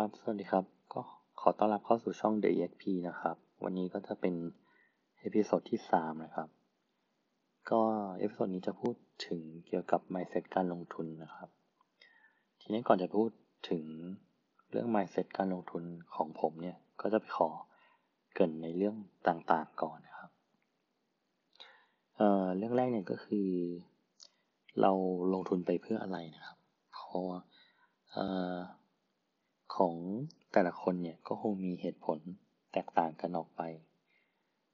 ครับ สวัสดีครับ ก็ขอต้อนรับเข้าสู่ช่อง The EXP นะครับ วันนี้ก็จะเป็น episode ที่ 3 นะครับ ก็ episode นี้จะพูดถึงเกี่ยวกับ mindset การลงทุนนะครับ ทีนี้ก่อนจะพูดถึงเรื่อง mindset การลงทุนของผมเนี่ย ก็จะไปขอเกริ่นในเรื่องต่างๆก่อนนะครับเรื่องแรกเนี่ยก็คือ เราลงทุนไปเพื่ออะไรนะครับ เพราะเอ่อ ของแต่ละคนเนี่ยก็คงมีเหตุผลแตกต่างกันออกไป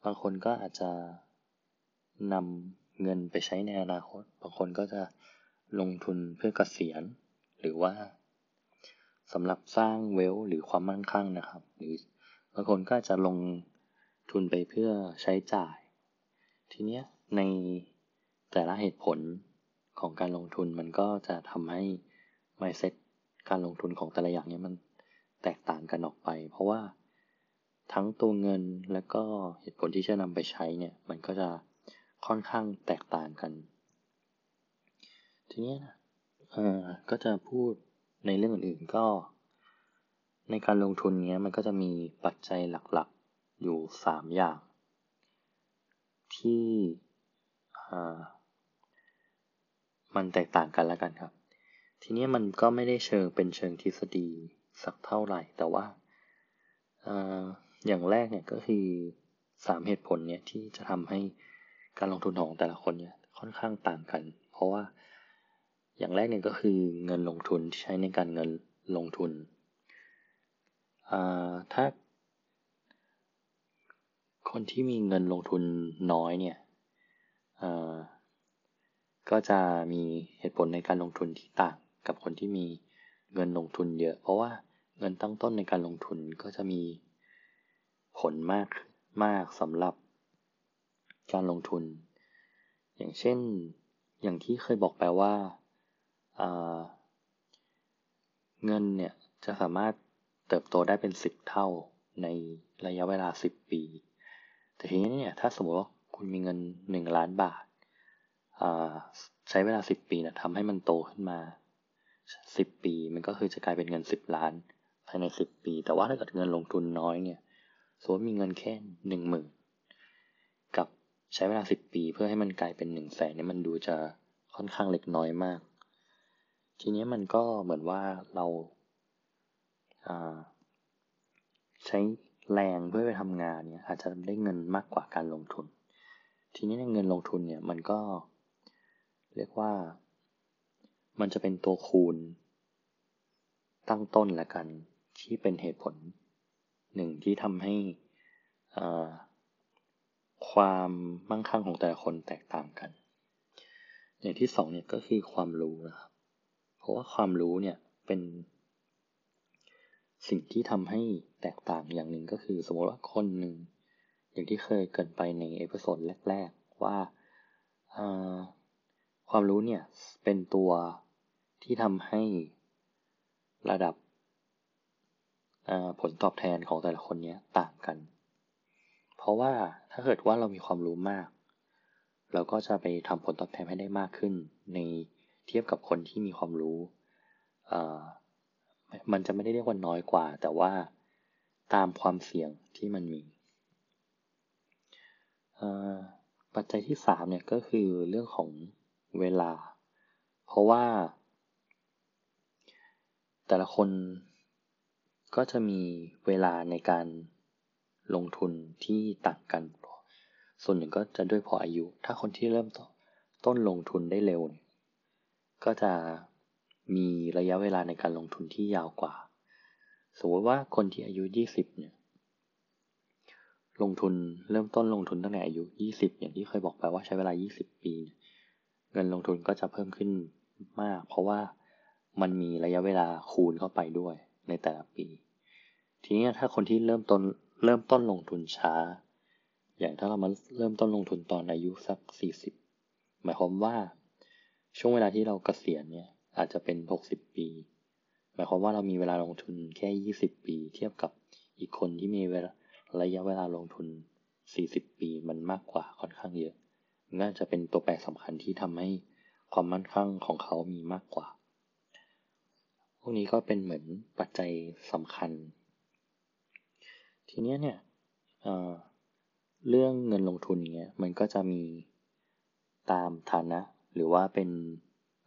บางคนก็อาจจะนำเงินไปใช้ในอนาคต บางคนก็จะลงทุนเพื่อเกษียณ หรือว่าสำหรับสร้างเวลหรือความมั่งคั่งนะครับ หรือบางคนก็จะลงทุนไปเพื่อใช้จ่าย ทีเนี้ยในแต่ละเหตุผลของการลงทุนมันก็จะทำให้ mindset การลงทุนของแต่ละอย่างเนี้ยมัน แตกต่างกันออกไป เพราะว่าทั้งตัวเงินและก็เหตุผลที่จะนำไปใช้เนี่ย มันก็จะค่อนข้างแตกต่างกัน ทีนี้นะเออก็จะพูดในเรื่องอื่นๆก็ ในการลงทุนเนี้ยมันก็จะมีปัจจัยหลักๆอยู่สามอย่าง ที่มันแตกต่างกันแล้วกันครับ ทีนี้มันก็ไม่ได้เชิงเป็นเชิงทฤษฎี สักเท่าไหร่ แต่ว่าอย่างแรกเนี่ยก็คือสามเหตุผลเนี่ยที่จะทำให้การลงทุนของแต่ละคนเนี่ยค่อนข้างต่างกัน เพราะว่าอย่างแรกเนี่ยก็คือเงินลงทุนที่ใช้ในการเงินลงทุนถ้า คนที่มีเงินลงทุนน้อยเนี่ยก็จะมีเหตุผลในการลงทุนที่ต่างกับคนที่มีเงินลงทุนเยอะ เพราะว่า เงินตั้งต้นในการลงทุนก็จะมีผลมากมากสำหรับการลงทุน อย่างเช่นอย่างที่เคยบอกไปว่าเงินเนี่ยจะสามารถเติบโตได้เป็นสิบเท่าในระยะเวลาสิบปี แต่ทีนี้เนี่ยถ้าสมมติว่าคุณมีเงินหนึ่งล้านบาทใช้เวลาสิบปีนะทำให้มันโตขึ้นมาสิบปี มันก็คือจะกลายเป็นเงินสิบล้าน ภายในสิบปี แต่ว่าถ้าเกิดเงินลงทุนน้อยเนี่ยสมมติมีเงินแค่หนึ่งหมื่นกับใช้เวลาสิบปีเพื่อให้มันกลายเป็นหนึ่งแสนเนี่ยมันดูจะค่อนข้างเล็กน้อยมาก ทีนี้มันก็เหมือนว่าเราใช้แรงเพื่อไปทำงานเนี่ยอาจจะได้เงินมากกว่าการลงทุน ทีนี้ในเงินลงทุนเนี่ยมันก็ เรียกว่า มันจะเป็นตัวคูณ ตั้งต้นละกัน ที่เป็นเหตุผลหนึ่งที่ทำให้ความมั่งคั่งของแต่ละคนแตกต่างกัน อย่างที่สองเนี่ยก็คือความรู้นะครับ เพราะว่าความรู้เนี่ยเป็นสิ่งที่ทำให้แตกต่างอย่างหนึ่งก็คือสมมติว่าคนหนึ่งอย่างที่เคยเกริ่นไปใน episode แรก ๆ ว่าความรู้เนี่ยเป็นตัวที่ทำให้ระดับ ผลตอบแทนของแต่ละคนเนี้ยต่างกัน เพราะว่าถ้าเกิดว่าเรามีความรู้มาก เราก็จะไปทำผลตอบแทนให้ได้มากขึ้น ในเทียบกับคนที่มีความรู้ มันจะไม่ได้เรียกว่าน้อยกว่า แต่ว่าตามความเสี่ยงที่มันมี ปัจจัยที่สามเนี่ยก็คือเรื่องของเวลา เพราะว่า แต่ละคน ก็จะมีเวลาในการลงทุนที่ต่างกัน ส่วนหนึ่งก็จะด้วยพออายุ ถ้าคนที่เริ่มต้นลงทุนได้เร็ว ก็จะมีระยะเวลาในการลงทุนที่ยาวกว่า สมมติว่าคนที่อายุ 20 เนี่ย ลงทุนเริ่มต้นลงทุนตั้งแต่อายุ 20 อย่างที่เคยบอกไปว่าใช้เวลา 20 ปี เงินลงทุนก็จะเพิ่มขึ้นมาก เพราะว่ามันมีระยะเวลาคูณเข้าไปด้วย ในแต่ละปี ทีนี้ถ้าคนที่เริ่มต้นเริ่มต้นลงทุนช้า อย่างถ้าเรามาเริ่มต้นลงทุนตอนอายุสัก40หมายความว่า ช่วงเวลาที่เรากเกษียณเนี่ยอาจจะเป็น60ปี หมายความว่าเรามีเวลาลงทุนแค่20ปี เทียบกับอีกคนที่มีเวลาระยะเวลาลงทุน40ปีมันมากกว่าค่อนข้างเยอะน่าจะเป็นตัวแปรสำคัญที่ทำให้ความมั่นคงของเขามีมากกว่า พวกนี้ก็เป็นเหมือนปัจจัยสำคัญ ทีนี้เนี่ยเเรื่องเงินลงทุนเนี่ยมันก็จะมีตามฐานะ หรือว่าเป็น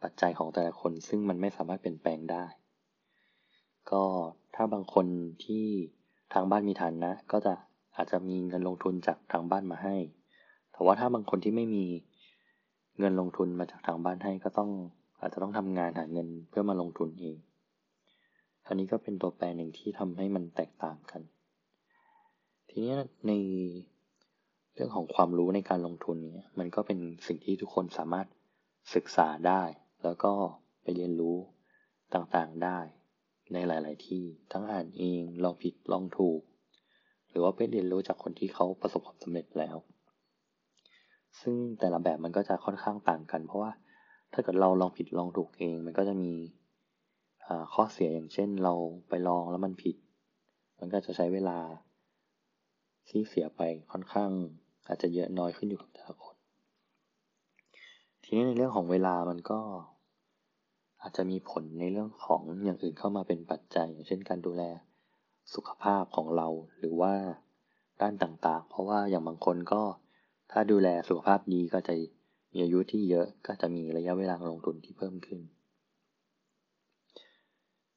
ปัจจัยของแต่ละคน ซึ่งมันไม่สามารถเปลี่ยนแปลงได้ ก็ถ้าบางคนที่ทางบ้านมีฐานะ ก็จะอาจจะมีเงินลงทุนจากทางบ้านมาให้ แต่ว่าถ้าบางคนที่ไม่มีเงินลงทุนมาจากทางบ้านให้ก็ต้องอาจจะต้องทำงานหาเงินเพื่อมาลงทุนเอง อันนี้ก็เป็นตัวแปรหนึ่งที่ทำให้มันแตกต่างกัน ทีนี้ในเรื่องของความรู้ในการลงทุนเนี่ยมันก็เป็นสิ่งที่ทุกคนสามารถศึกษาได้ แล้วก็ไปเรียนรู้ต่างๆได้ ในหลาย ๆ ที่ทั้งอ่านเองลองผิดลองถูก หรือว่าไปเรียนรู้จากคนที่เขาประสบความสำเร็จแล้ว ซึ่งแต่ละแบบมันก็จะค่อนข้างต่างกัน เพราะว่าถ้าเกิดเราลองผิดลองถูกเอง มันก็จะมี ข้อเสียอย่างเช่นเราไปลองแล้วมันผิด มันก็จะใช้เวลาที่เสียไปค่อนข้างอาจจะเยอะน้อยขึ้นอยู่กับแต่ละคน ทีนี้ในเรื่องของเวลามันก็อาจจะมีผลในเรื่องของอย่างอื่นเข้ามาเป็นปัจจัย อย่างเช่นการดูแลสุขภาพของเราหรือว่าด้านต่างๆ เพราะว่าอย่างบางคนก็ถ้าดูแลสุขภาพดีก็จะมีอายุที่เยอะก็จะมีระยะเวลาลงทุนที่เพิ่มขึ้น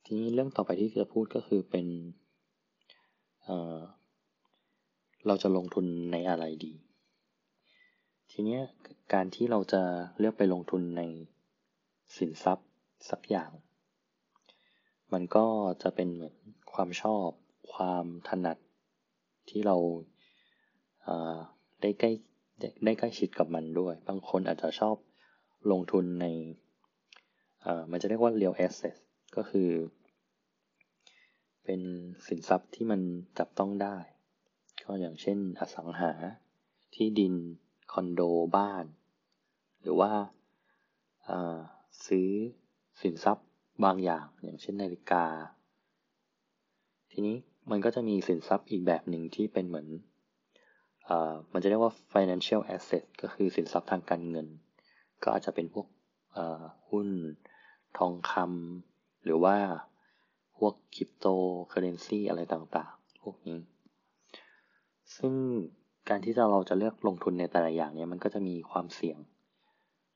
ทีนี้เรื่องต่อไปที่จะพูดก็คือเป็นเเราจะลงทุนในอะไรดี ทีนี้การที่เราจะเลือกไปลงทุนในสินทรัพย์สักอย่าง มันก็จะเป็นเหมือนความชอบ ความถนัดที่เราได้ใกล้ได้ใกล้ชิดกับมันด้วย บางคนอาจจะชอบลงทุนในมันจะเรียกว่า real asset ก็คือ เป็นสินทรัพย์ที่มันจับต้องได้ ก็อย่างเช่นอสังหา ที่ดิน คอนโด บ้าน หรือว่าซื้อสินทรัพย์บางอย่าง อย่างเช่นนาฬิกา ทีนี้มันก็จะมีสินทรัพย์อีกแบบหนึ่งที่เป็นเหมือนอมันจะเรียกว่า financial asset ก็คือสินทรัพย์ทางการเงิน ก็อาจจะเป็นพวกหุ้น ทองคำ หรือว่าพวกคริปโตเคอเรนซีอะไรต่างๆ พวกนี้ ซึ่งการที่เราจะเลือกลงทุนในแต่ละอย่างเนี่ยมันก็จะมีความเสี่ยง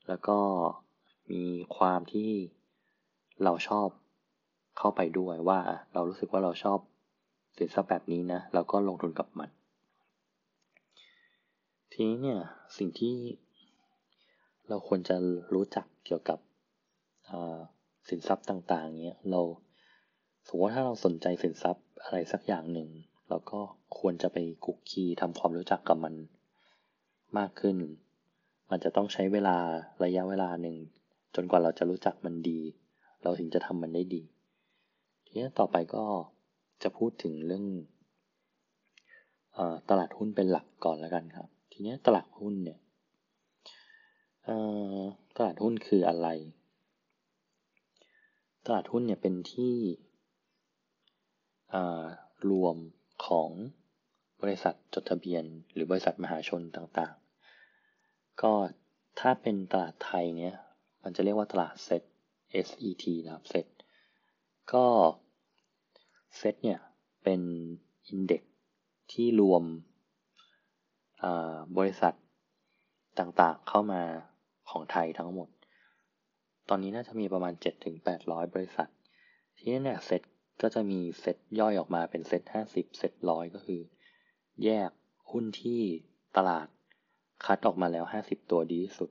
แล้วก็มีความที่เราชอบเข้าไปด้วยว่าเรารู้สึกว่าเราชอบสินทรัพย์แบบนี้นะเราก็ลงทุนกับมัน ทีนี้เนี่ยสิ่งที่เราควรจะรู้จักเกี่ยวกับ สินทรัพย์ต่างๆเนี้ยเราสมมติว่าถ้าเราสนใจสินทรัพย์อะไรสักอย่างหนึ่งแล้วก็ควรจะไปคุกคีทำความรู้จักกับมันมากขึ้น มันจะต้องใช้เวลาระยะเวลาหนึ่ง จนกว่าเราจะรู้จักมันดี เราถึงจะทำมันได้ดี ทีนี้ต่อไปก็จะพูดถึงเรื่องอตลาดหุ้นเป็นหลักก่อนแล้วกันครับ ทีนี้ตลาดหุ้นเนี่ยตลาดหุ้นคืออะไร ตลาดหุ้นเนี่ยเป็นที่รวมของบริษัทจดทะเบียน หรือบริษัทมหาชนต่างๆ ก็ถ้าเป็นตลาดไทยเนี่ยมันจะเรียกว่าตลาดเซ็ต SET นะครับเซ็ตก็เซ็ตเนี่ยเป็นอินเด็กที่รวมบริษัทต่างๆเข้ามาของไทยทั้งหมด ตอนนี้น่าจะมีประมาณ 7-800 บริษัท ทีนี่เนี่ยเซ็ตก็จะมีเซตย่อยออกมาเป็นเซตห้าสิบเซตร้อยก็คือ แยกหุ้นที่ตลาดคัดออกมาแล้วห้าสิบตัวดีที่สุด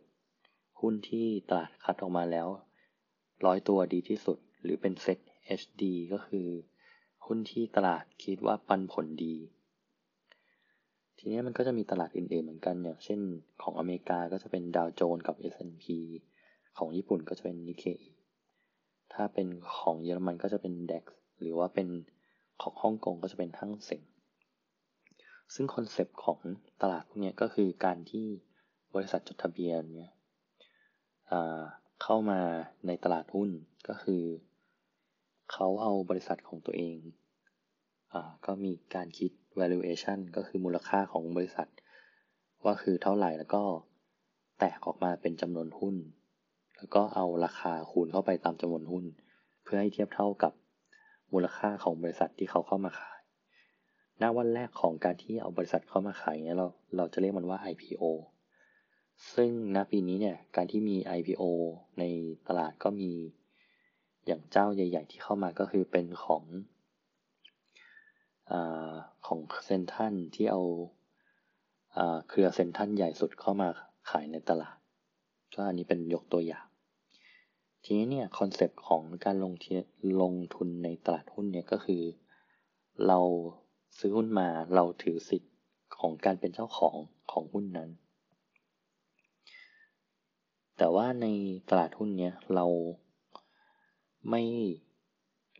หุ้นที่ตลาดคัดออกมาแล้วร้อยตัวดีที่สุด หรือเป็นเซต HD ก็คือ หุ้นที่ตลาดคิดว่าปันผลดี ทีนี้มันก็จะมีตลาดอื่นๆเหมือนกันอย่างเช่นของอเมริกาก็จะเป็นดาวโจนส์กับ S&P ของญี่ปุ่นก็จะเป็นนิเคอิถ้าเป็นของเยอรมันก็จะเป็น DAX หรือว่าเป็นของฮ่องกงก็จะเป็นฮั่งเส็งซึ่ง concept ของตลาดพวกนี้ก็คือการที่บริษัทจดทะเบียนเนี่ยเข้ามาในตลาดหุ้นก็คือเขาเอาบริษัทของตัวเองอก็มีการคิด valuation ก็คือมูลค่าของบริษัท ว่าคือเท่าไหร่แล้วก็แตกออกมาเป็นจำนวนหุ้น แล้วก็เอาราคาคูณเข้าไปตามจำนวนหุ้น เพื่อให้เทียบเท่ากับมูลค่าของบริษัทที่เขาเข้ามาขายณวันแรกของการที่เอาบริษัทเข้ามาขายเนี่ยเราเราจะเรียกมันว่า IPO ซึ่งณปีนี้เนี่ยการที่มี IPO ในตลาดก็มีอย่างเจ้าใหญ่ ๆ ที่เข้ามาก็คือเป็นของอของเซ็นทรัลที่เอาเครือเซ็นทรัลใหญ่สุดเข้ามาขายในตลาด ก็อันนี้เป็นยกตัวอย่าง ทีนี้เนี่ยคอนเซปต์ของการลงลงทุนในตลาดหุ้นเนี่ยก็คือ เราซื้อหุ้นมาเราถือสิทธิ์ของการเป็นเจ้าของของหุ้นนั้น แต่ว่าในตลาดหุ้นเนี่ยเราไม่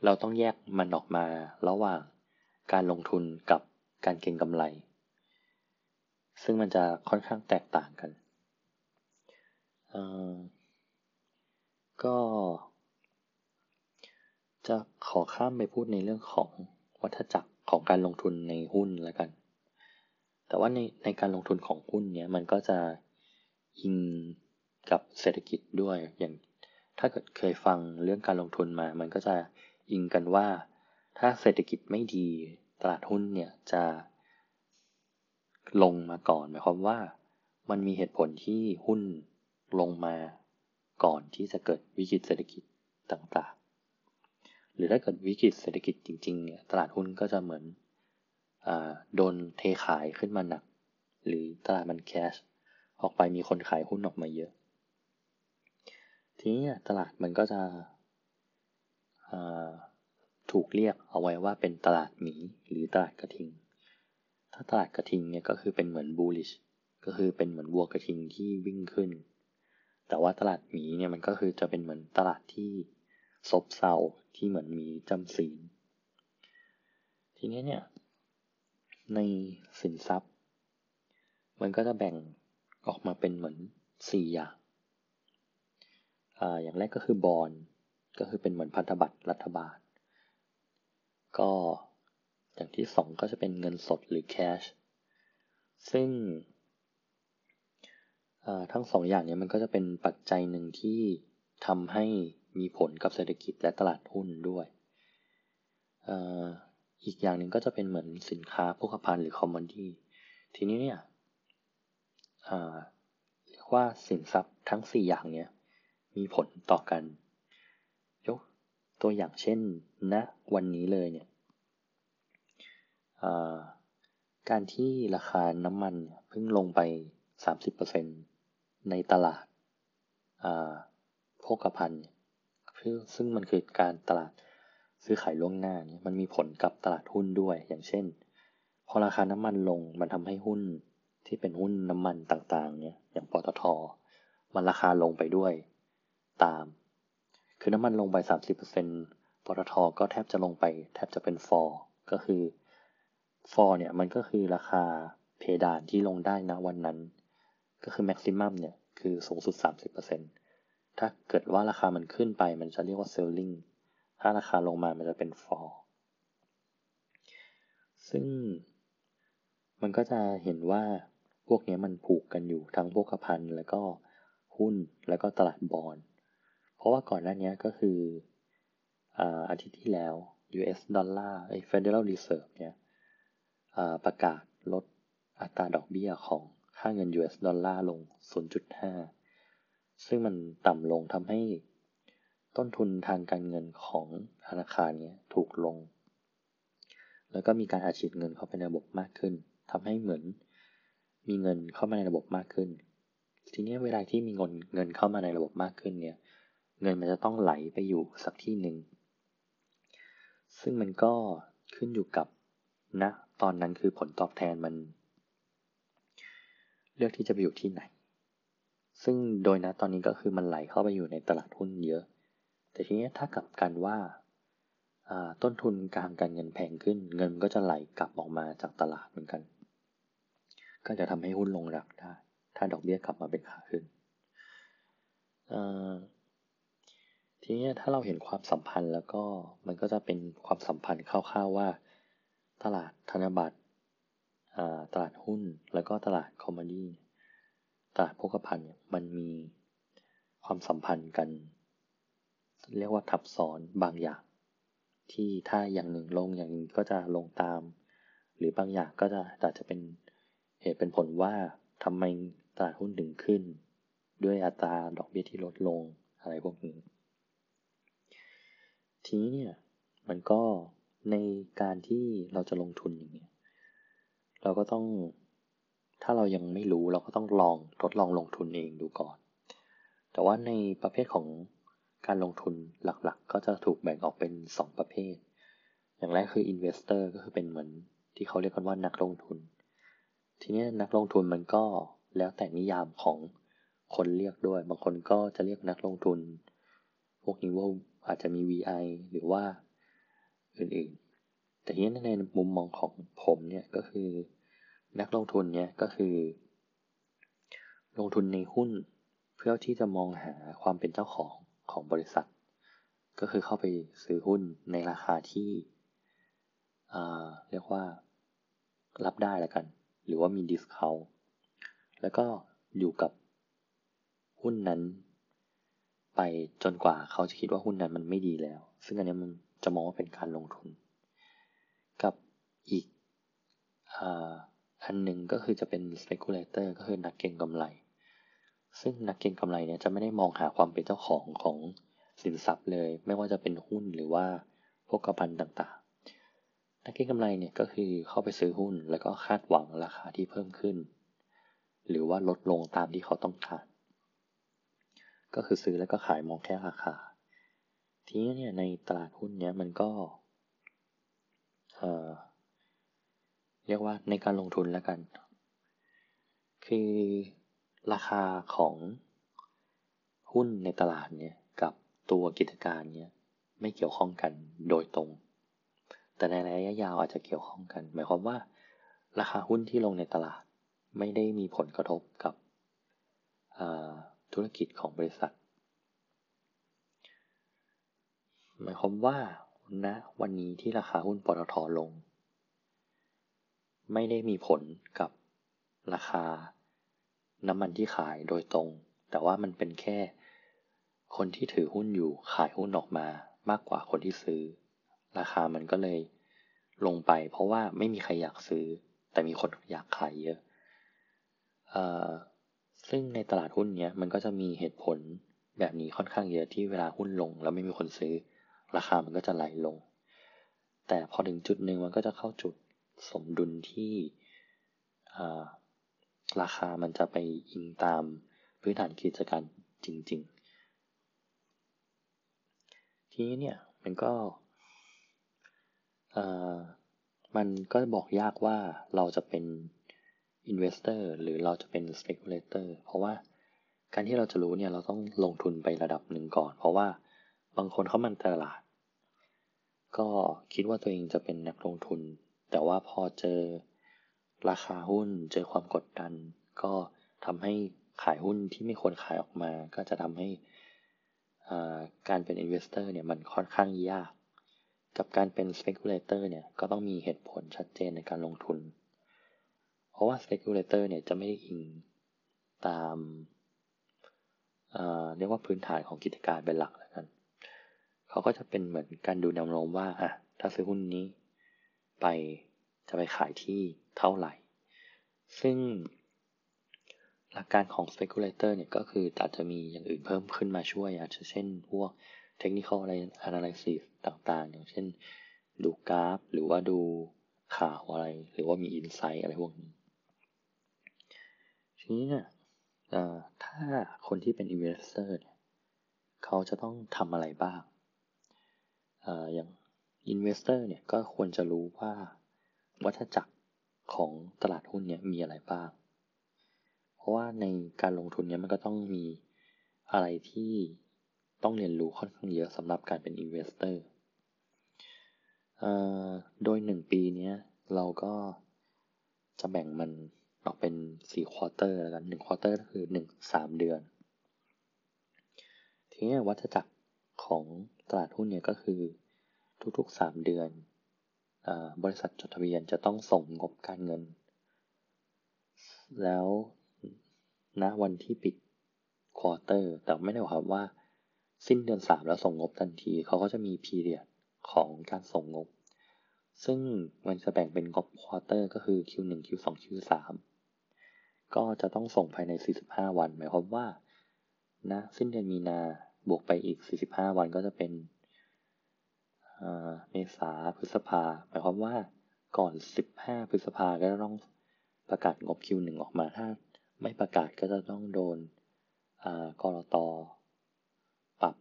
เราต้องแยกมันออกมาระหว่างการลงทุนกับการเก็งกำไร ซึ่งมันจะค่อนข้างแตกต่างกัน ก็ จะขอข้ามไปพูดในเรื่องของวัฏจักรของการลงทุนในหุ้นแล้วกัน แต่ว่าในในการลงทุนของหุ้นเนี้ยมันก็จะอิงกับเศรษฐกิจด้วย อย่างถ้าเกิดเคยฟังเรื่องการลงทุนมา มันก็จะอิงกันว่า ถ้าเศรษฐกิจไม่ดีตลาดหุ้นเนี่ยจะลงมาก่อนหมายความว่า มันมีเหตุผลที่หุ้นลงมา ก่อนที่จะเกิดวิกฤตเศรษฐกิจต่างๆ หรือถ้าเกิดวิกฤตเศรษฐกิจจริงๆเนี่ยตลาดหุ้นก็จะเหมือนอโดนเทขายขึ้นมาหนัก หรือตลาดมันแคชออกไปมีคนขายหุ้นออกมาเยอะ ทีนี้ตลาดมันก็จะถูกเรียกเอาไว้ว่าเป็นตลาดหมีหรือตลาดกระทิง ถ้าตลาดกระทิงเนี่ยก็คือเป็นเหมือน bullish ก็คือเป็นเหมือนวัวกระทิงที่วิ่งขึ้น แต่ว่าตลาดหมีเนี่ยมันก็คือจะเป็นเหมือนตลาดที่ซบเซาที่เหมือนมีจำศีลทีนี้เนี่ย ในสินทรัพย์ มันก็จะแบ่งออกมาเป็นเหมือน4อย่างอ่าอย่างแรกก็คือบอลก็คือเป็นเหมือนพันธบัตรรัฐบาล ก็อย่างที่สองก็จะเป็นเงินสดหรือ cash ซึ่ง ทั้งสองอย่างนี้มันก็จะเป็นปัจจัยหนึ่งที่ทำให้มีผลกับเศรษฐกิจและตลาดหุ้นด้วย อีกอย่างหนึ่งก็จะเป็นเหมือนสินค้าโภคภัณฑ์หรือคอมมอนดี้ทีนี้เนี่ยเรียกว่าสินทรัพย์ทั้ง 4 อย่างเนี้ยมีผลต่อกัน ยกตัวอย่างเช่นณนะวันนี้เลยเนี่ยการที่ราคาน้ำมันเพิ่งลงไป 30% ในตลาดโภคภัณฑ์ซึ่งมันคือการตลาดซื้อขายล่วงหน้าเนี่ยมันมีผลกับตลาดหุ้นด้วย อย่างเช่น พอราคาน้ำมันลงมันทำให้หุ้นที่เป็นหุ้นน้ำมันต่างๆเนี่ยอย่างปตท มันราคาลงไปด้วยตาม คือน้ำมันลงไป 30%ปตท ก็แทบจะลงไป แทบจะเป็นฟอร์ก็คือฟอร์เนี่ยมันก็คือราคาเพดานที่ลงได้นะวันนั้น ก็คือ maximum เนี่ยคือสูงสุด 30%ถ้าเกิดว่าราคามันขึ้นไปมันจะเรียกว่า ceiling ถ้าราคาลงมามันจะเป็นฟอร์ซึ่งมันก็จะเห็นว่าพวกนี้มันผูกกันอยู่ทั้งพวกพันแล้วก็หุ้นแล้วก็ตลาดบอลเพราะว่าก่อนหน้านี้ก็คืออาทิตย์ที่แล้ว US ดอลลาร์ไอ้ Federal Reserve เนี่ยประกาศลดอัตราดอกเบี้ยของ ค่าเงิน US ดอลลาร์ลง 0.5 ซึ่งมันต่ำลงทำให้ต้นทุนทางการเงินของธนาคารเนี้ยถูกลง แล้วก็มีการอัดฉีดเงินเข้าไปในระบบมากขึ้นทำให้เหมือนมีเงินเข้ามาในระบบมากขึ้น ทีนี้เวลาที่มีเงินเงินเข้ามาในระบบมากขึ้นเนี่ย เงินมันจะต้องไหลไปอยู่สักที่หนึ่ง ซึ่งมันก็ขึ้นอยู่กับณนะตอนนั้นคือผลตอบแทนมัน เลือกที่จะไปอยู่ที่ไหน ซึ่งโดยนะตอนนี้ก็คือมันไหลเข้าไปอยู่ในตลาดหุ้นเยอะ แต่ทีนี้ถ้ากับกันว่าต้นทุนการการเงินแพงขึ้น เงินก็จะไหลกลับออกมาจากตลาดเหมือนกัน ก็จะทำให้หุ้นลงรักได้ ถ้าดอกเบี้ยกลับมาเป็นขาขึ้นทีนี้ถ้าเราเห็นความสัมพันธ์แล้วก็มันก็จะเป็นความสัมพันธ์คร่าวๆว่า ตลาดธนบัตร ตลาดหุ้นแล้วก็ตลาดคอมมดี้ตลาดโภคภัณฑ์มันมีความสัมพันธ์กัน เรียกว่าทับซ้อนบางอย่าง ที่ถ้าอย่างหนึ่งลงอย่างหนึ่งก็จะลงตาม หรือบางอย่างก็จะอาจจะเป็นเหตุเป็นผลว่าทำไมตลาดหุ้นถึงขึ้น ด้วยอัตราดอกเบี้ยที่ลดลงอะไรพวกนี้ ทีนี้เนี่ยมันก็ในการที่เราจะลงทุนอย่างเงี้ย เราก็ต้อง ถ้าเรายังไม่รู้เราก็ต้องลองทดลองลงทุนเองดูก่อน แต่ว่าในประเภทของการลงทุนหลักๆ ก็จะถูกแบ่งออกเป็น 2 ประเภท อย่างแรกคือ investor ก็คือเป็นเหมือนที่เขาเรียกกันว่านักลงทุน ทีนี้นักลงทุนมันก็แล้วแต่นิยามของคนเรียกด้วย บางคนก็จะเรียกนักลงทุน พวกนี้ว่าอาจจะมี VI หรือว่าอื่นๆ แต่ทีนี้ในมุมมองของผมเนี่ยก็คือนักลงทุนเนี่ยก็คือ ลงทุนในหุ้นเพื่อที่จะมองหาความเป็นเจ้าของของบริษัท ก็คือเข้าไปซื้อหุ้นในราคาที่เรียกว่ารับได้ล้วกัน หรือว่ามีดิสคาวแล้วก็อยู่กับหุ้นนั้น ไปจนกว่าเขาจะคิดว่าหุ้นนั้นมันไม่ดีแล้ว ซึ่งอันนี้มันจะมองว่าเป็นการลงทุน อีกอันหนึ่งก็คือจะเป็น speculator ก็คือนักเก็งกำไร ซึ่งนักเก็งกำไรเนี่ยจะไม่ได้มองหาความเป็นเจ้าของของสินทรัพย์เลย ไม่ว่าจะเป็นหุ้นหรือว่าพวกกระพันต่างๆ นักเก็งกำไรเนี่ยก็คือเข้าไปซื้อหุ้นแล้วก็คาดหวังราคาที่เพิ่มขึ้น หรือว่าลดลงตามที่เขาต้องการ ก็คือซื้อแล้วก็ขายมองแค่ราคา ทีนี้เนี่ยในตลาดหุ้นเนี่ยมันก็ เอ่อ เรียกว่าในการลงทุนแล้วกัน คือราคาของหุ้นในตลาดเนี่ยกับตัวกิจการเนี่ยไม่เกี่ยวข้องกันโดยตรง แต่ในระยะยาวอาจจะเกี่ยวข้องกัน หมายความว่า ราคาหุ้นที่ลงในตลาดไม่ได้มีผลกระทบกับธุรกิจของบริษัท หมายความว่าณนะวันนี้ที่ราคาหุ้นปตทลง ไม่ได้มีผลกับราคา น้ำมันที่ขายโดยตรง แต่ว่ามันเป็นแค่ คนที่ถือหุ้นอยู่ขายหุ้นออกมามากกว่าคนที่ซื้อ ราคามันก็เลยลงไป เพราะว่าไม่มีใครอยากซื้อ แต่มีคนอยากขายเยอะอซึ่งในตลาดหุ้นเนี้ยมันก็จะมีเหตุผลแบบนี้ค่อนข้างเยอะที่เวลาหุ้นลง แล้วไม่มีคนซื้อ ราคามันก็จะไหลลง แต่พอถึงจุดหนึ่งมันก็จะเข้าจุด สมดุลที่ราคามันจะไปอิงตามพื้นฐานกิจการจริง ๆ ทีนี้เนี่ยมันก็มันก็บอกยากว่าเราจะเป็น investor หรือเราจะเป็น speculator เพราะว่าการที่เราจะรู้เนี่ยเราต้องลงทุนไประดับหนึ่งก่อน เพราะว่าบางคนเขามันตลาด ก็คิดว่าตัวเองจะเป็นนักลงทุน แต่ว่าพอเจอราคาหุ้นเจอความกดดัน ก็ทำให้ขายหุ้นที่ไม่ควรขายออกมา ก็จะทำให้การเป็น investor เนี่ยมันค่อนข้างยาก กับการเป็น speculator เนี่ยก็ต้องมีเหตุผลชัดเจนในการลงทุน เพราะว่า speculator เนี่ยจะไม่ได้อิงตามเรียกว่าพื้นฐานของกิจการเป็นหลักแล้วกัน เขาก็จะเป็นเหมือนการดูแนวโน้มว่าอะถ้าซื้อหุ้นนี้ ไปจะไปขายที่เท่าไหร่ ซึ่งหลักการของ speculator เนี่ยก็คืออาจจะมีอย่างอื่นเพิ่มขึ้นมาช่วย อาจจะเช่นพวก technical analysis ต่างๆ อย่างเช่นดูกราฟ หรือว่าดูข่าวอะไร หรือว่ามี insight อะไรพวกนี้ ทีนี้เนี่ยถ้าคนที่เป็น investor เนี่ยเขาจะต้องทำอะไรบ้างออย่าง investor เนี่ยก็ควรจะรู้ว่าวัฏจักรของตลาดหุ้นเนี่ยมีอะไรบ้าง เพราะว่าในการลงทุนเนี่ยมันก็ต้องมีอะไรที่ต้องเรียนรู้ค่อนข้างเยอะสำหรับการเป็น investor โดยหนึ่งปีเนี้เราก็จะแบ่งมันออกเป็นสี่ quarter แล้วกันหนึ่ง quarter ก็คือหนึ่งสามเดือน ทีนี้วัฏจักรของตลาดหุ้นเนี่ยก็คือ ทุกๆ 3 เดือนอบริษัทจดทะเบียนจะต้องส่งงบการเงิน แล้วณวันที่ปิด quarter แต่ไม่ได้หมายความว่า สิ้นเดือนสามแล้วส่งงบทันที เขาก็จะมี period ของการส่งงบ ซึ่งมันจะแบ่งเป็นงบ quarter ก็คือ Q1 Q2 Q3 ก็จะต้องส่งภายใน 45 วัน หมายความว่า นะ สิ้นเดือนมีนาบวกไปอีก 45 วันก็จะเป็น เมษาพฤษภาหมายความว่าก่อน 15 พฤษภาก็จะต้องประกาศงบ Q1 ออกมาถ้าไม่ประกาศก็จะต้องโดนกรตปรับ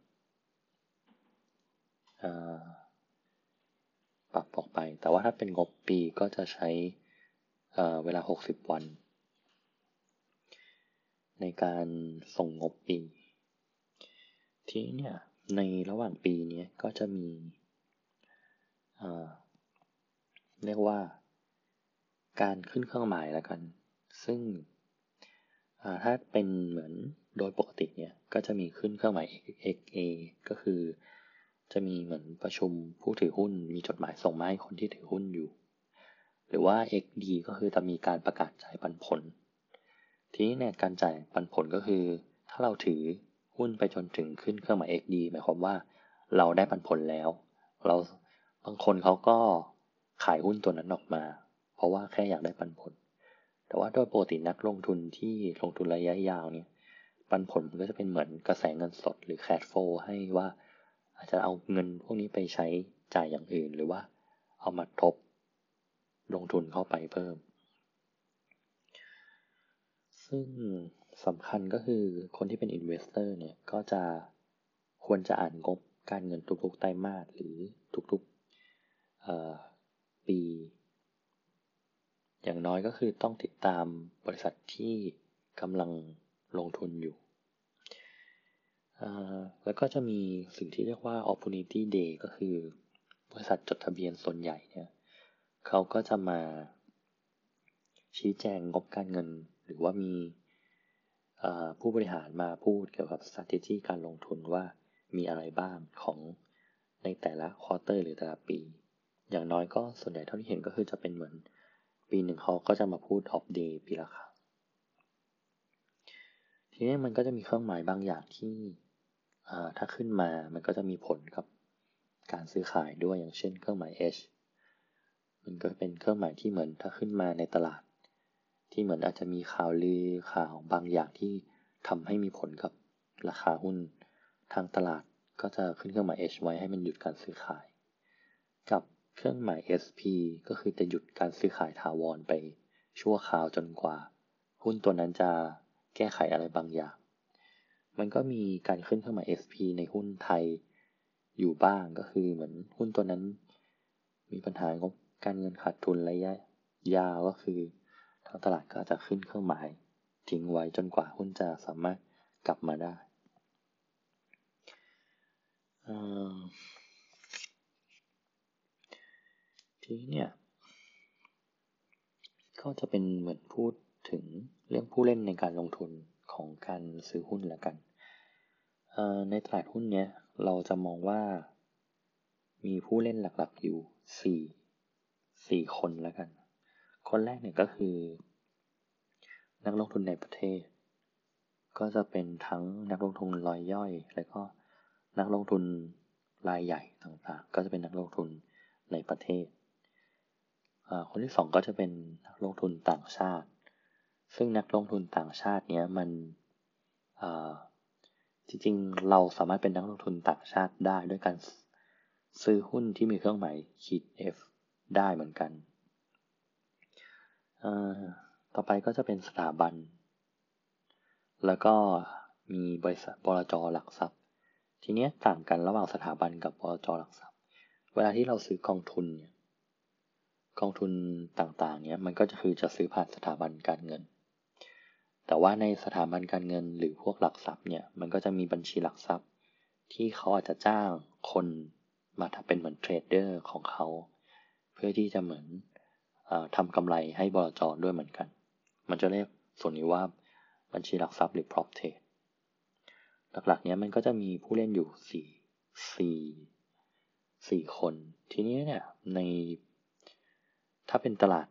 ปรับออกไป แต่ว่าถ้าเป็นงบปีก็จะใช้เวลา 60 วัน ในการส่งงบปี ทีเนี่ยในระหว่างปีนี้ก็จะมี เรียกว่า การขึ้นเครื่องหมายแล้วกัน ซึ่งถ้าเป็นเหมือนโดยปกติเนี่ย ก็จะมีขึ้นเครื่องหมาย XA ก็คือ จะมีเหมือนประชุมผู้ถือหุ้น มีจดหมายส่งมาให้คนที่ถือหุ้นอยู่ หรือว่า XD ก็คือจะมีการประกาศจ่ายปันผล ทีนี้เนี่ยการจ่ายปันผลก็คือ ถ้าเราถือหุ้นไปจนถึงขึ้นเครื่องหมาย XD หมายความว่าเราได้ปันผลแล้ว เรา บางคนเขาก็ขายหุ้นตัวนั้นออกมา เพราะว่าแค่อยากได้ปันผล แต่ว่าโดยปกตินักลงทุนที่ลงทุนระยะยาวเนี่ย ปันผลมันก็จะเป็นเหมือนกระแสเงินสดหรือ cash flow ให้ว่า อาจจะเอาเงินพวกนี้ไปใช้จ่ายอย่างอื่น หรือว่าเอามาทบลงทุนเข้าไปเพิ่ม ซึ่งสำคัญก็คือคนที่เป็น investor เนี่ย ก็จะควรจะอ่านงบการเงินทุกๆไตรมาสหรือทุกๆ ปี อย่างน้อยก็คือต้องติดตามบริษัทที่กำลังลงทุนอยู่ แล้วก็จะมีสิ่งที่เรียกว่า opportunity day ก็คือบริษัทจดทะเบียนส่วนใหญ่เนี่ยเขาก็จะมาชี้แจงงบการเงิน หรือว่ามีผู้บริหารมาพูดเกี่ยวกับ strategy การลงทุนว่ามีอะไรบ้างของในแต่ละควอเตอร์หรือแต่ละปี อย่างน้อยก็ส่วนใหญ่เท่าที่เห็นก็คือจะเป็นเหมือนปีหนึ่งเขาก็จะมาพูด off day ปีละครั้งทีนี้มันก็จะมีเครื่องหมายบางอย่างที่ถ้าขึ้นมามันก็จะมีผลกับการซื้อขายด้วยอย่างเช่น เครื่องหมาย H มันก็เป็นเครื่องหมายที่เหมือนถ้าขึ้นมาในตลาด ที่เหมือนอาจจะมีข่าวลือข่าวบางอย่างที่ทำให้มีผลกับราคาหุ้นทางตลาดก็จะขึ้นเครื่องหมาย H ไว้ให้มันหยุดการซื้อขาย เครื่องหมาย SP ก็คือจะหยุดการซื้อขายถาวรไป ชั่วคราวจนกว่า หุ้นตัวนั้นจะแก้ไขอะไรบางอย่าง มันก็มีการขึ้นเครื่องหมาย SP ในหุ้นไทยอยู่บ้างก็คือเหมือนหุ้นตัวนั้น มีปัญหางบการเงินขาดทุนระยะยาวก็คือทางตลาดก็จะขึ้นเครื่องหมายทิ้งไว้จนกว่าหุ้นจะสามารถกลับมาได้ ชี้เนี่ย ก็จะเป็นเหมือนพูดถึงเรื่องผู้เล่นในการลงทุนของการซื้อหุ้นแล้วกัน ในตลาดหุ้นเนี้ยเราจะมองว่ามีผู้เล่นหลักๆอยู่สี่สี่คนแล้วกัน คนแรกเนี่ยก็คือ นักลงทุนในประเทศ ก็จะเป็นทั้งนักลงทุนรายย่อย และก็นักลงทุนรายใหญ่ต่างๆ ก็จะเป็นนักลงทุนในประเทศ คนที่สองก็จะเป็นนักลงทุนต่างชาติ ซึ่งนักลงทุนต่างชาติเนี้ยมันจริงๆ เราสามารถเป็นนักลงทุนต่างชาติได้ด้วยการซื้อหุ้นที่มีเครื่องหมายขีด F ได้เหมือนกัน ต่อไปก็จะเป็นสถาบัน แล้วก็มีบริษัทบลจหลักทรัพย์ ทีนี้ต่างกันระหว่างสถาบันกับบลจหลักทรัพย์ เวลาที่เราซื้อกองทุนเนี่ย กองทุนต่างๆ เนี่ยมันก็จะคือจะซื้อผ่านสถาบันการเงิน แต่ว่าในสถาบันการเงินหรือพวกหลักทรัพย์เนี่ยมันก็จะมีบัญชีหลักทรัพย์ ที่เขาอาจจะจ้างคนมาทำเป็นเหมือนเทรดเดอร์ของเขา เพื่อที่จะเหมือนอทำกำไรให้บลจด้วยเหมือนกัน มันจะเรียกส่วนนี้ว่าบัญชีหลักทรัพย์หรือ prop trade หลักๆ เนี้ยมันก็จะมีผู้เล่นอยู่สี่สี่สี่คน ทีนี้เนี่ยใน ถ้าเป็นตลาด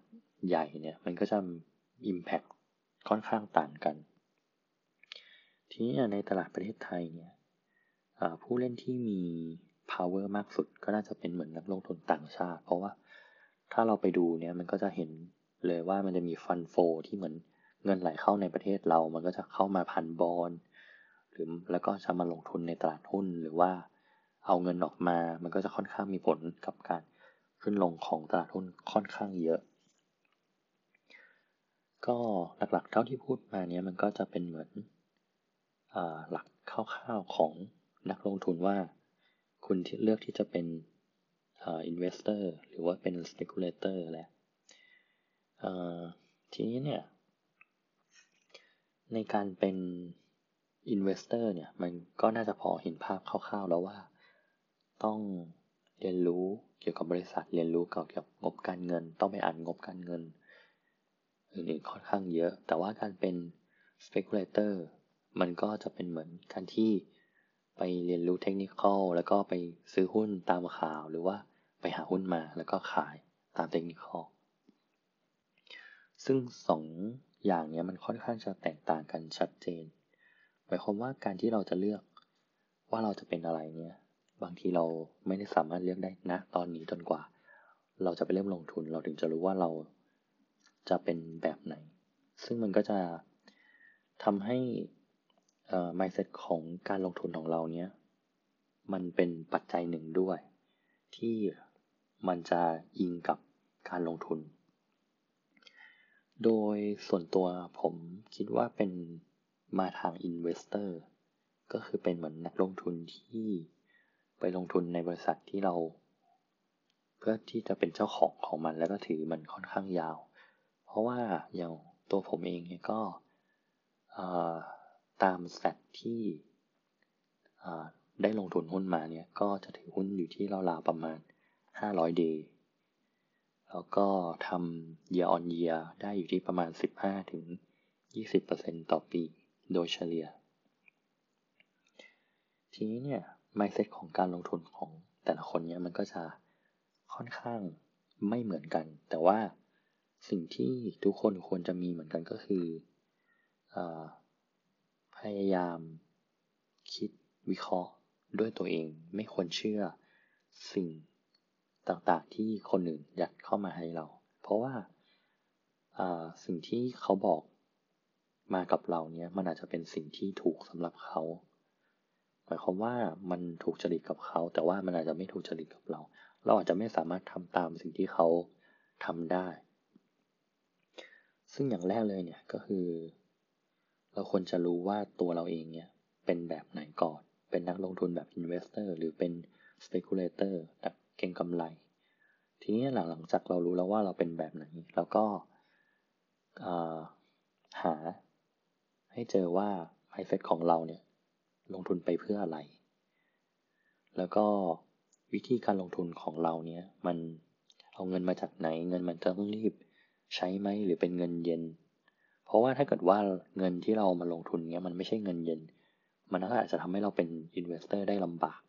ใหญ่เนี่ยมันก็จะ impact ค่อนข้างต่างกัน ทีนี้ในตลาดประเทศไทยเนี่ยผู้เล่นที่มี power มากสุดก็น่าจะเป็นเหมือนนักลงทุนต่างชาติ เพราะว่าถ้าเราไปดูเนี่ยมันก็จะเห็นเลยว่ามันจะมีฟันโฟที่เหมือนเงินไหลเข้าในประเทศเรา มันก็จะเข้ามาพันบอลหรือแล้วก็จะมาลงทุนในตลาดหุ้นหรือว่าเอาเงินออกมา มันก็จะค่อนข้างมีผลกับการ ขึ้นลงของตลาดหุ้นค่อนข้างเยอะ ก็หลักๆเท่าที่พูดมาเนี้ยมันก็จะเป็นเหมือนอหลักคร่าวๆของนักลงทุนว่า คุณที่เลือกที่จะเป็น investor หรือว่าเป็น speculator แหละทีนี้เนี่ย ในการเป็น investor เนี่ย มันก็น่าจะพอเห็นภาพคร่าวๆแล้วว่าต้อง เรียนรู้เกี่ยวกับบริษัทเรียนรู้เกี่ยวกับงบการเงิน ต้องไปอ่านงบการเงินอื่นๆค่อนข้างเยอะ แต่ว่าการเป็น speculator มันก็จะเป็นเหมือนการที่ไปเรียนรู้เทคนิคแล้วก็ไปซื้อหุ้นตามข่าวหรือว่าไปหาหุ้นมาแล้วก็ขายตามเทคนิคซึ่งสองอย่างนี้มันค่อนข้างจะแตกต่างกันชัดเจนหมายความว่าการที่เราจะเลือกว่าเราจะเป็นอะไรเนี่ย บางทีเราไม่ได้สามารถเลือกได้นะตอนนี้จนกว่า เราจะไปเริ่มลงทุนเราถึงจะรู้ว่าเราจะเป็นแบบไหน ซึ่งมันก็จะทำให้ mindset ของการลงทุนของเราเนี้ยมันเป็นปัจจัยหนึ่งด้วย ที่มันจะอิงกับการลงทุน โดยส่วนตัวผมคิดว่าเป็นมาทาง investor ก็คือเป็นเหมือนนักลงทุนที่ ไปลงทุนในบริษัทที่เรา เพื่อที่จะเป็นเจ้าของของมันแล้วก็ถือมันค่อนข้างยาว เพราะว่าอย่างตัวผมเองเนี่ยก็ตามสแตทที่ได้ลงทุนหุ้นมาเนี่ยก็จะถือหุ้นอยู่ที่ราวๆประมาณ 500 day แล้วก็ทำ year on year ได้อยู่ที่ประมาณ 15 ถึง 20%ต่อปีโดยเฉลี่ย ทีนี้เนี่ย mindset ของการลงทุนของแต่ละคนเนี่ยมันก็จะค่อนข้างไม่เหมือนกัน แต่ว่าสิ่งที่ทุกคนควรจะมีเหมือนกันก็คืออพยายามคิดวิเคราะห์ด้วยตัวเอง ไม่ควรเชื่อสิ่งต่างๆที่คนอื่นยัดเข้ามาให้เรา เพราะว่าสิ่งที่เขาบอกมากับเราเนี่ยมันอาจจะเป็นสิ่งที่ถูกสำหรับเขา หมายความว่ามันถูกจริตกับเขา แต่ว่ามันอาจจะไม่ถูกจริตกับเรา เราอาจจะไม่สามารถทำตามสิ่งที่เขาทำได้ ซึ่งอย่างแรกเลยเนี่ยก็คือ เราควรจะรู้ว่าตัวเราเองเนี่ยเป็นแบบไหนก่อน เป็นนักลงทุนแบบ investor หรือเป็น speculator แบบเก่งกำไร ทีนี้หลังหลังจากเรารู้แล้วว่าเราเป็นแบบไหนแล้วก็หาให้เจอว่า mindset ของเราเนี่ย ลงทุนไปเพื่ออะไร แล้วก็วิธีการลงทุนของเราเนี่ย มันเอาเงินมาจากไหน เงินมันจะต้องรีบใช้ไหมหรือเป็นเงินเย็น เพราะว่าถ้าเกิดว่าเงินที่เรามาลงทุนเนี้ยมันไม่ใช่เงินเย็น มันก็อาจจะทำให้เราเป็นอินเวสเตอร์ได้ลำบาก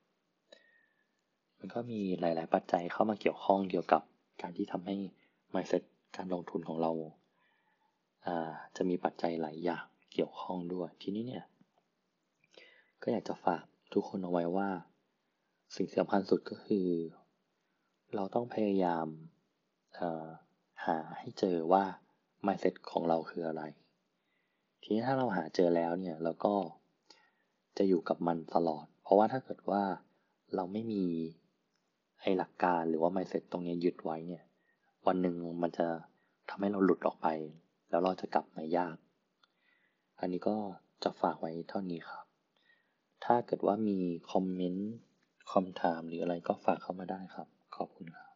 มันก็มีหลาย ๆ ปัจจัยเข้ามาเกี่ยวข้องเกี่ยวกับการที่ทำให้ mindset การลงทุนของเราจะมีปัจจัยหลายอย่างเกี่ยวข้องด้วย ทีนี้เนี่ย ก็อยากจะฝากทุกคนเอาไว้ว่า สิ่งสำคัญสุดก็คือ เราต้องพยายามหาให้เจอว่า mindset ของเราคืออะไร ทีนี้ถ้าเราหาเจอแล้วเนี่ยเราก็จะอยู่กับมันตลอด เพราะว่าถ้าเกิดว่าเราไม่มีไอหลักการหรือว่า mindset ตรงนี้ยึดไว้เนี่ย วันหนึ่งมันจะทำให้เราหลุดออกไป แล้วเราจะกลับมายาก อันนี้ก็จะฝากไว้เท่านี้ครับ ถ้าเกิดว่ามีคอมเมนต์คำถามหรืออะไรก็ฝากเข้ามาได้ครับ ขอบคุณครับ